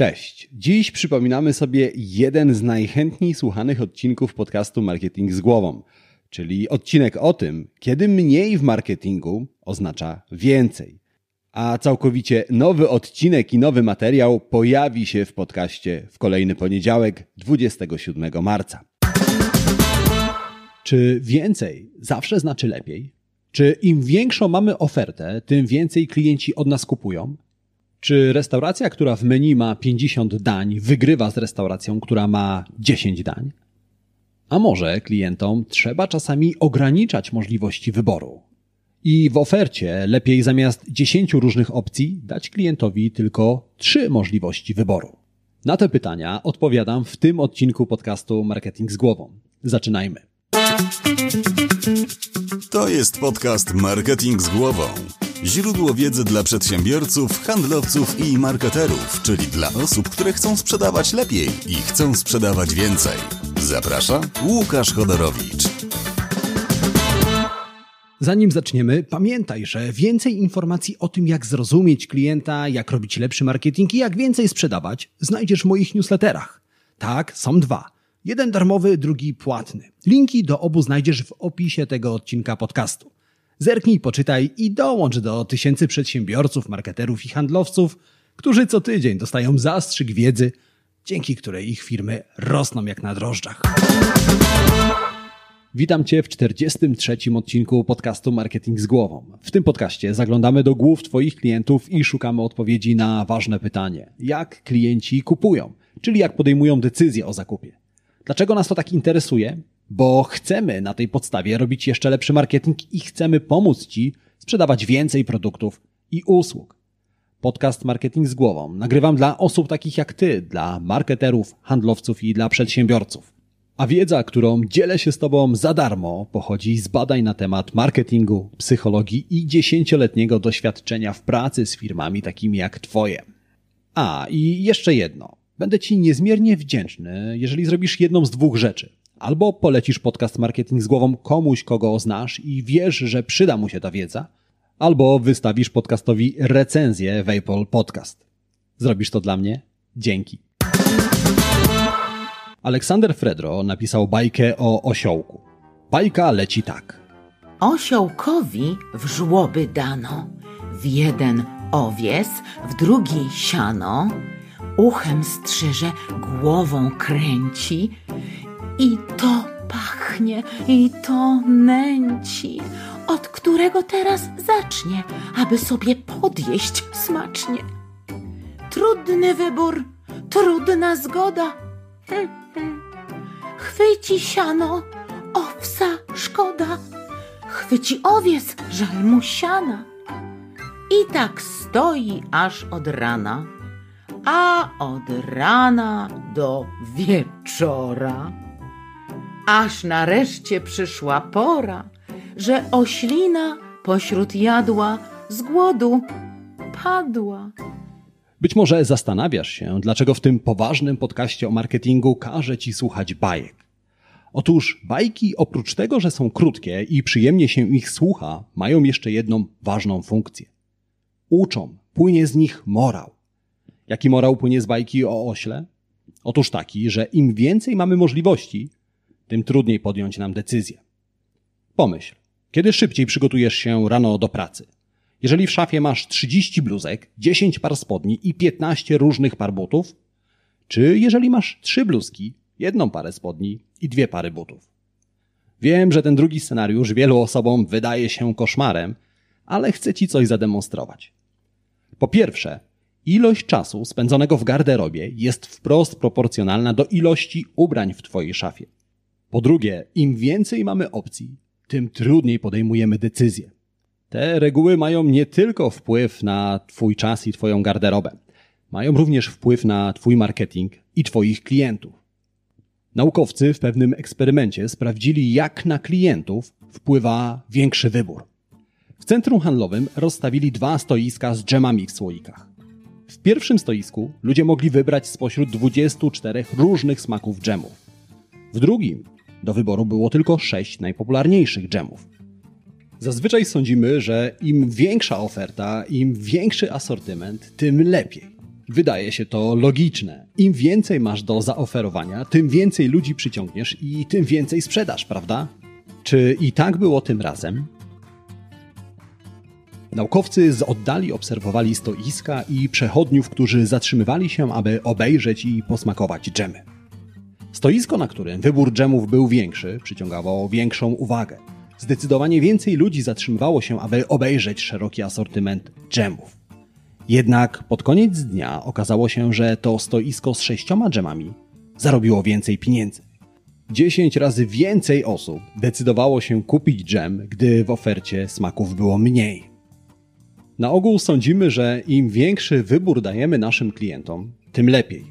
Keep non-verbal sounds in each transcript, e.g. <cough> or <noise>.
Cześć. Dziś przypominamy sobie jeden z najchętniej słuchanych odcinków podcastu Marketing z głową, czyli odcinek o tym, kiedy mniej w marketingu oznacza więcej. A całkowicie nowy odcinek i nowy materiał pojawi się w podcaście w kolejny poniedziałek, 27 marca. Czy więcej zawsze znaczy lepiej? Czy im większą mamy ofertę, tym więcej klienci od nas kupują? Czy restauracja, która w menu ma 50 dań, wygrywa z restauracją, która ma 10 dań? A może klientom trzeba czasami ograniczać możliwości wyboru? I w ofercie lepiej zamiast 10 różnych opcji dać klientowi tylko 3 możliwości wyboru? Na te pytania odpowiadam w tym odcinku podcastu Marketing z głową. Zaczynajmy. To jest podcast Marketing z głową. Źródło wiedzy dla przedsiębiorców, handlowców i marketerów, czyli dla osób, które chcą sprzedawać lepiej i chcą sprzedawać więcej. Zaprasza Łukasz Chodorowicz. Zanim zaczniemy, pamiętaj, że więcej informacji o tym, jak zrozumieć klienta, jak robić lepszy marketing i jak więcej sprzedawać, znajdziesz w moich newsletterach. Tak, są dwa. Jeden darmowy, drugi płatny. Linki do obu znajdziesz w opisie tego odcinka podcastu. Zerknij, poczytaj i dołącz do tysięcy przedsiębiorców, marketerów i handlowców, którzy co tydzień dostają zastrzyk wiedzy, dzięki której ich firmy rosną jak na drożdżach. Witam Cię w 43. odcinku podcastu Marketing z Głową. W tym podcaście zaglądamy do głów Twoich klientów i szukamy odpowiedzi na ważne pytanie: jak klienci kupują, czyli jak podejmują decyzje o zakupie. Dlaczego nas to tak interesuje? Bo chcemy na tej podstawie robić jeszcze lepszy marketing i chcemy pomóc Ci sprzedawać więcej produktów i usług. Podcast Marketing z głową nagrywam dla osób takich jak Ty, dla marketerów, handlowców i dla przedsiębiorców. A wiedza, którą dzielę się z Tobą za darmo, pochodzi z badań na temat marketingu, psychologii i dziesięcioletniego doświadczenia w pracy z firmami takimi jak Twoje. A, i jeszcze jedno. Będę Ci niezmiernie wdzięczny, jeżeli zrobisz jedną z dwóch rzeczy. Albo polecisz podcast Marketing z głową komuś, kogo znasz i wiesz, że przyda mu się ta wiedza, albo wystawisz podcastowi recenzję w Apple Podcast. Zrobisz to dla mnie? Dzięki. Aleksander Fredro napisał bajkę o osiołku. Bajka leci tak. Osiołkowi w żłoby dano, w jeden owies, w drugi siano, uchem strzyże, głową kręci i to pachnie, i to nęci. Od którego teraz zacznie, aby sobie podjeść smacznie? Trudny wybór, trudna zgoda. <laughs> Chwyci siano, owsa szkoda. Chwyci owiec, żal mu siana. I tak stoi aż od rana, a od rana do wieczora aż nareszcie przyszła pora, że oślina pośród jadła z głodu padła. Być może zastanawiasz się, dlaczego w tym poważnym podcaście o marketingu każe ci słuchać bajek. Otóż bajki, oprócz tego, że są krótkie i przyjemnie się ich słucha, mają jeszcze jedną ważną funkcję. Uczą, płynie z nich morał. Jaki morał płynie z bajki o ośle? Otóż taki, że im więcej mamy możliwości, tym trudniej podjąć nam decyzję. Pomyśl, kiedy szybciej przygotujesz się rano do pracy? Jeżeli w szafie masz 30 bluzek, 10 par spodni i 15 różnych par butów? Czy jeżeli masz 3 bluzki, jedną parę spodni i dwie pary butów? Wiem, że ten drugi scenariusz wielu osobom wydaje się koszmarem, ale chcę Ci coś zademonstrować. Po pierwsze, ilość czasu spędzonego w garderobie jest wprost proporcjonalna do ilości ubrań w Twojej szafie. Po drugie, im więcej mamy opcji, tym trudniej podejmujemy decyzje. Te reguły mają nie tylko wpływ na Twój czas i Twoją garderobę, mają również wpływ na Twój marketing i Twoich klientów. Naukowcy w pewnym eksperymencie sprawdzili, jak na klientów wpływa większy wybór. W centrum handlowym rozstawili dwa stoiska z dżemami w słoikach. W pierwszym stoisku ludzie mogli wybrać spośród 24 różnych smaków dżemów. W drugim do wyboru było tylko sześć najpopularniejszych dżemów. Zazwyczaj sądzimy, że im większa oferta, im większy asortyment, tym lepiej. Wydaje się to logiczne. Im więcej masz do zaoferowania, tym więcej ludzi przyciągniesz i tym więcej sprzedasz, prawda? Czy i tak było tym razem? Naukowcy z oddali obserwowali stoiska i przechodniów, którzy zatrzymywali się, aby obejrzeć i posmakować dżemy. Stoisko, na którym wybór dżemów był większy, przyciągało większą uwagę. Zdecydowanie więcej ludzi zatrzymywało się, aby obejrzeć szeroki asortyment dżemów. Jednak pod koniec dnia okazało się, że to stoisko z sześcioma dżemami zarobiło więcej pieniędzy. Dziesięć razy więcej osób decydowało się kupić dżem, gdy w ofercie smaków było mniej. Na ogół sądzimy, że im większy wybór dajemy naszym klientom, tym lepiej.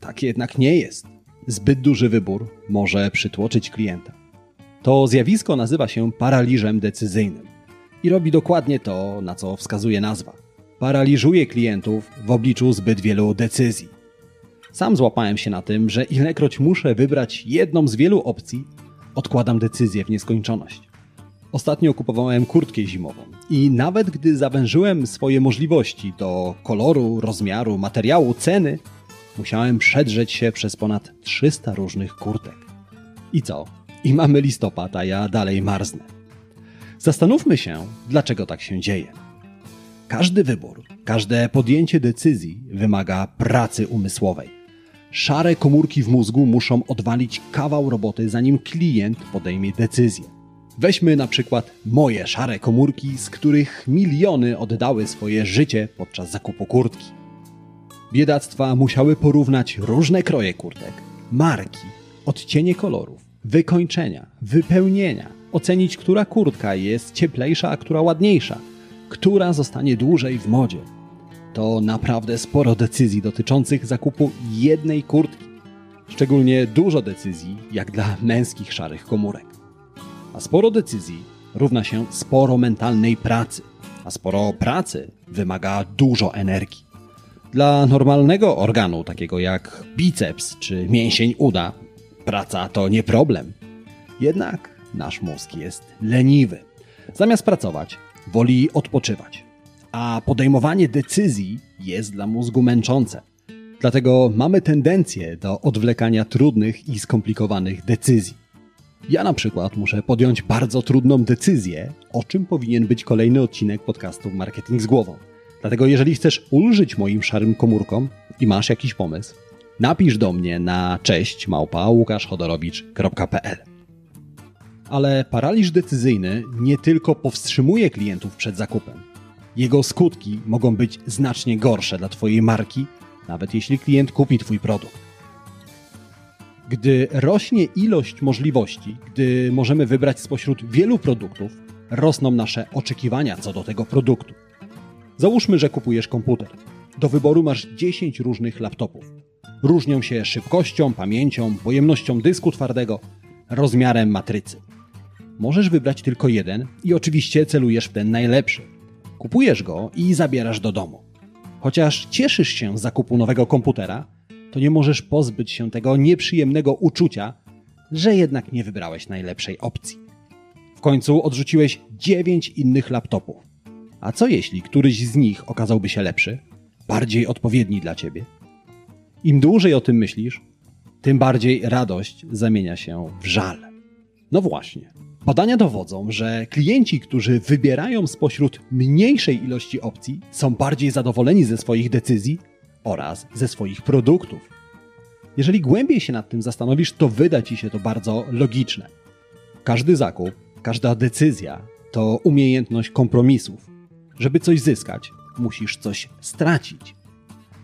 Tak jednak nie jest. Zbyt duży wybór może przytłoczyć klienta. To zjawisko nazywa się paraliżem decyzyjnym i robi dokładnie to, na co wskazuje nazwa. Paraliżuje klientów w obliczu zbyt wielu decyzji. Sam złapałem się na tym, że ilekroć muszę wybrać jedną z wielu opcji, odkładam decyzję w nieskończoność. Ostatnio kupowałem kurtkę zimową i nawet gdy zawężyłem swoje możliwości do koloru, rozmiaru, materiału, ceny, musiałem przedrzeć się przez ponad 300 różnych kurtek. I co? I mamy listopad, a ja dalej marznę. Zastanówmy się, dlaczego tak się dzieje. Każdy wybór, każde podjęcie decyzji wymaga pracy umysłowej. Szare komórki w mózgu muszą odwalić kawał roboty, zanim klient podejmie decyzję. Weźmy na przykład moje szare komórki, z których miliony oddały swoje życie podczas zakupu kurtki. Biedactwa musiały porównać różne kroje kurtek, marki, odcienie kolorów, wykończenia, wypełnienia, ocenić, która kurtka jest cieplejsza, a która ładniejsza, która zostanie dłużej w modzie. To naprawdę sporo decyzji dotyczących zakupu jednej kurtki. Szczególnie dużo decyzji, jak dla męskich szarych komórek. A sporo decyzji równa się sporo mentalnej pracy, a sporo pracy wymaga dużo energii. Dla normalnego organu, takiego jak biceps czy mięsień uda, praca to nie problem. Jednak nasz mózg jest leniwy. Zamiast pracować, woli odpoczywać. A podejmowanie decyzji jest dla mózgu męczące. Dlatego mamy tendencję do odwlekania trudnych i skomplikowanych decyzji. Ja na przykład muszę podjąć bardzo trudną decyzję, o czym powinien być kolejny odcinek podcastu Marketing z głową. Dlatego jeżeli chcesz ulżyć moim szarym komórkom i masz jakiś pomysł, napisz do mnie na cześć małpa łukaszchodorowicz.pl Ale paraliż decyzyjny nie tylko powstrzymuje klientów przed zakupem. Jego skutki mogą być znacznie gorsze dla Twojej marki, nawet jeśli klient kupi Twój produkt. Gdy rośnie ilość możliwości, gdy możemy wybrać spośród wielu produktów, rosną nasze oczekiwania co do tego produktu. Załóżmy, że kupujesz komputer. Do wyboru masz 10 różnych laptopów. Różnią się szybkością, pamięcią, pojemnością dysku twardego, rozmiarem matrycy. Możesz wybrać tylko jeden i oczywiście celujesz w ten najlepszy. Kupujesz go i zabierasz do domu. Chociaż cieszysz się z zakupu nowego komputera, to nie możesz pozbyć się tego nieprzyjemnego uczucia, że jednak nie wybrałeś najlepszej opcji. W końcu odrzuciłeś 9 innych laptopów. A co jeśli któryś z nich okazałby się lepszy, bardziej odpowiedni dla ciebie? Im dłużej o tym myślisz, tym bardziej radość zamienia się w żal. No właśnie. Badania dowodzą, że klienci, którzy wybierają spośród mniejszej ilości opcji, są bardziej zadowoleni ze swoich decyzji oraz ze swoich produktów. Jeżeli głębiej się nad tym zastanowisz, to wyda ci się to bardzo logiczne. Każdy zakup, każda decyzja to umiejętność kompromisów. Żeby coś zyskać, musisz coś stracić.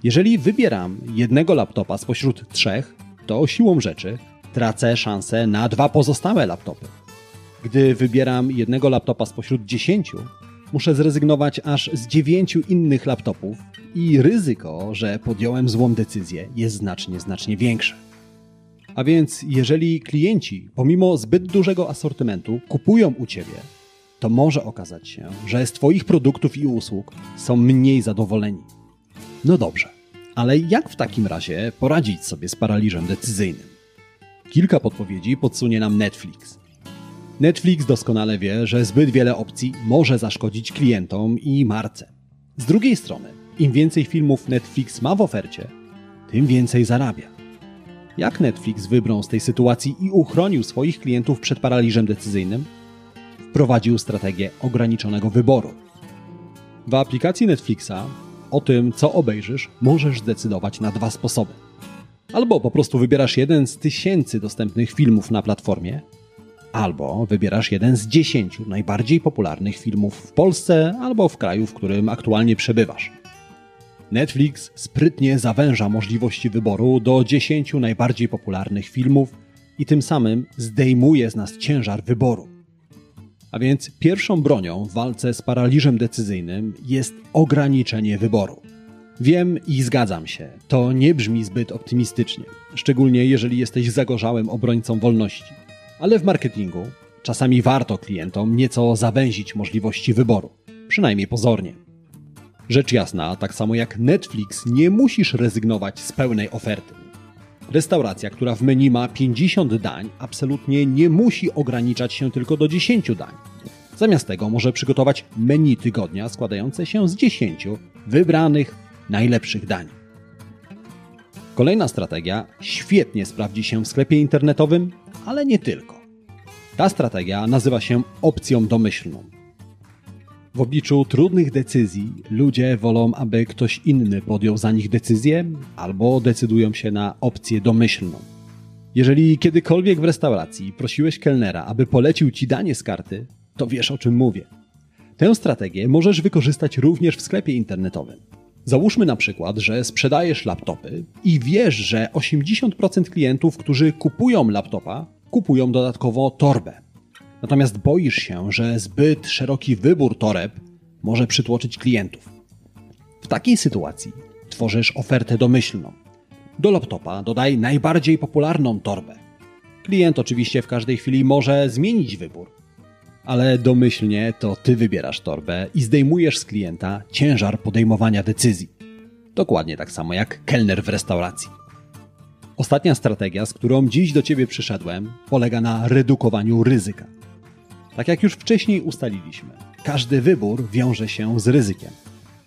Jeżeli wybieram jednego laptopa spośród trzech, to siłą rzeczy tracę szansę na dwa pozostałe laptopy. Gdy wybieram jednego laptopa spośród dziesięciu, muszę zrezygnować aż z dziewięciu innych laptopów i ryzyko, że podjąłem złą decyzję jest znacznie, znacznie większe. A więc jeżeli klienci, pomimo zbyt dużego asortymentu, kupują u Ciebie, to może okazać się, że z Twoich produktów i usług są mniej zadowoleni. No dobrze, ale jak w takim razie poradzić sobie z paraliżem decyzyjnym? Kilka podpowiedzi podsunie nam Netflix. Netflix doskonale wie, że zbyt wiele opcji może zaszkodzić klientom i marce. Z drugiej strony, Im więcej filmów Netflix ma w ofercie, tym więcej zarabia. Jak Netflix wybrał z tej sytuacji i uchronił swoich klientów przed paraliżem decyzyjnym? Wprowadził strategię ograniczonego wyboru. W aplikacji Netflixa o tym, co obejrzysz, możesz zdecydować na dwa sposoby. Albo po prostu wybierasz jeden z tysięcy dostępnych filmów na platformie, albo wybierasz jeden z dziesięciu najbardziej popularnych filmów w Polsce albo w kraju, w którym aktualnie przebywasz. Netflix sprytnie zawęża możliwości wyboru do 10 najbardziej popularnych filmów i tym samym zdejmuje z nas ciężar wyboru. A więc pierwszą bronią w walce z paraliżem decyzyjnym jest ograniczenie wyboru. Wiem i zgadzam się, to nie brzmi zbyt optymistycznie, szczególnie jeżeli jesteś zagorzałym obrońcą wolności. Ale w marketingu czasami warto klientom nieco zawęzić możliwości wyboru, przynajmniej pozornie. Rzecz jasna, tak samo jak Netflix, nie musisz rezygnować z pełnej oferty. Restauracja, która w menu ma 50 dań, absolutnie nie musi ograniczać się tylko do 10 dań. Zamiast tego może przygotować menu tygodnia składające się z 10 wybranych, najlepszych dań. Kolejna strategia świetnie sprawdzi się w sklepie internetowym, ale nie tylko. Ta strategia nazywa się opcją domyślną. W obliczu trudnych decyzji ludzie wolą, aby ktoś inny podjął za nich decyzję albo decydują się na opcję domyślną. Jeżeli kiedykolwiek w restauracji prosiłeś kelnera, aby polecił ci danie z karty, to wiesz o czym mówię. Tę strategię możesz wykorzystać również w sklepie internetowym. Załóżmy na przykład, że sprzedajesz laptopy i wiesz, że 80% klientów, którzy kupują laptopa, kupują dodatkowo torbę. Natomiast boisz się, że zbyt szeroki wybór toreb może przytłoczyć klientów. W takiej sytuacji tworzysz ofertę domyślną. Do laptopa dodaj najbardziej popularną torbę. Klient oczywiście w każdej chwili może zmienić wybór, ale domyślnie to ty wybierasz torbę i zdejmujesz z klienta ciężar podejmowania decyzji. Dokładnie tak samo jak kelner w restauracji. Ostatnia strategia, z którą dziś do ciebie przyszedłem, polega na redukowaniu ryzyka. Tak jak już wcześniej ustaliliśmy, każdy wybór wiąże się z ryzykiem.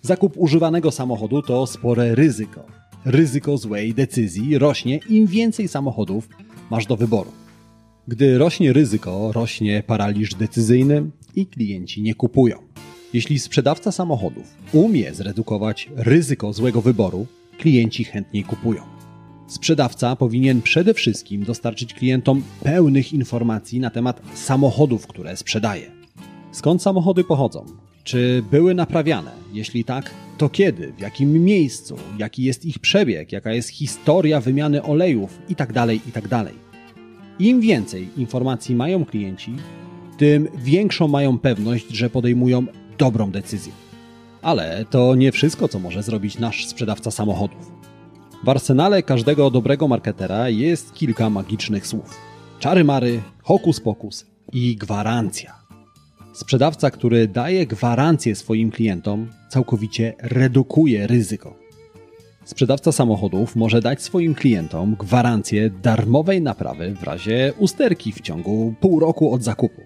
Zakup używanego samochodu to spore ryzyko. Ryzyko złej decyzji rośnie im więcej samochodów masz do wyboru. Gdy rośnie ryzyko, rośnie paraliż decyzyjny i klienci nie kupują. Jeśli sprzedawca samochodów umie zredukować ryzyko złego wyboru, klienci chętniej kupują. Sprzedawca powinien przede wszystkim dostarczyć klientom pełnych informacji na temat samochodów, które sprzedaje. Skąd samochody pochodzą? Czy były naprawiane? Jeśli tak, to kiedy, w jakim miejscu, jaki jest ich przebieg, jaka jest historia wymiany olejów itd. itd. Im więcej informacji mają klienci, tym większą mają pewność, że podejmują dobrą decyzję. Ale to nie wszystko, co może zrobić nasz sprzedawca samochodów. W arsenale każdego dobrego marketera jest kilka magicznych słów. Czary mary, hokus pokus i gwarancja. Sprzedawca, który daje gwarancję swoim klientom, całkowicie redukuje ryzyko. Sprzedawca samochodów może dać swoim klientom gwarancję darmowej naprawy w razie usterki w ciągu pół roku od zakupu.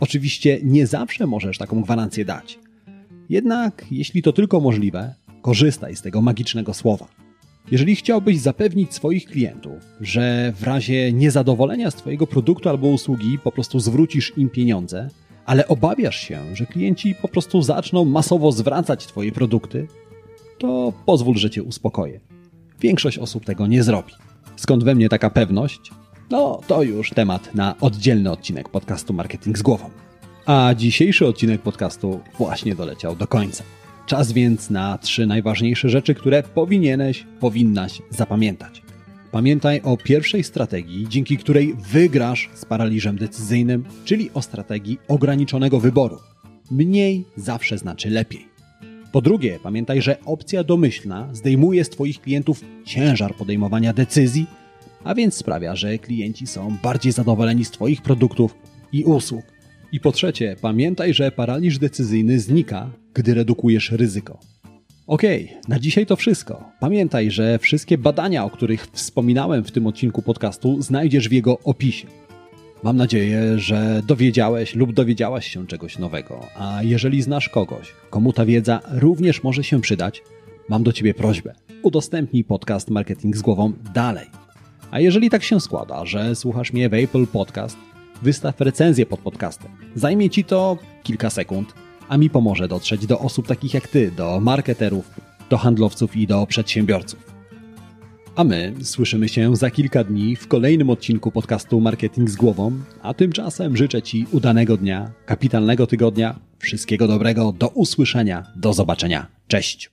Oczywiście nie zawsze możesz taką gwarancję dać. Jednak, jeśli to tylko możliwe, korzystaj z tego magicznego słowa. Jeżeli chciałbyś zapewnić swoich klientów, że w razie niezadowolenia z Twojego produktu albo usługi po prostu zwrócisz im pieniądze, ale obawiasz się, że klienci po prostu zaczną masowo zwracać Twoje produkty, to pozwól, że Cię uspokoję. Większość osób tego nie zrobi. Skąd we mnie taka pewność? No, to już temat na oddzielny odcinek podcastu Marketing z głową. A dzisiejszy odcinek podcastu właśnie doleciał do końca. Czas więc na trzy najważniejsze rzeczy, które powinieneś, powinnaś zapamiętać. Pamiętaj o pierwszej strategii, dzięki której wygrasz z paraliżem decyzyjnym, czyli o strategii ograniczonego wyboru. Mniej zawsze znaczy lepiej. Po drugie, pamiętaj, że opcja domyślna zdejmuje z Twoich klientów ciężar podejmowania decyzji, a więc sprawia, że klienci są bardziej zadowoleni z Twoich produktów i usług. I po trzecie, pamiętaj, że paraliż decyzyjny znika, gdy redukujesz ryzyko. Okej, okay, na dzisiaj to wszystko. Pamiętaj, że wszystkie badania, o których wspominałem w tym odcinku podcastu, znajdziesz w jego opisie. Mam nadzieję, że dowiedziałeś lub dowiedziałaś się czegoś nowego. A jeżeli znasz kogoś, komu ta wiedza również może się przydać, mam do Ciebie prośbę. Udostępnij podcast Marketing z głową dalej. A jeżeli tak się składa, że słuchasz mnie w Apple Podcast, wystaw recenzję pod podcastem. Zajmie Ci to kilka sekund, a mi pomoże dotrzeć do osób takich jak Ty, do marketerów, do handlowców i do przedsiębiorców. A my słyszymy się za kilka dni w kolejnym odcinku podcastu Marketing z głową, a tymczasem życzę Ci udanego dnia, kapitalnego tygodnia, wszystkiego dobrego, do usłyszenia, do zobaczenia. Cześć!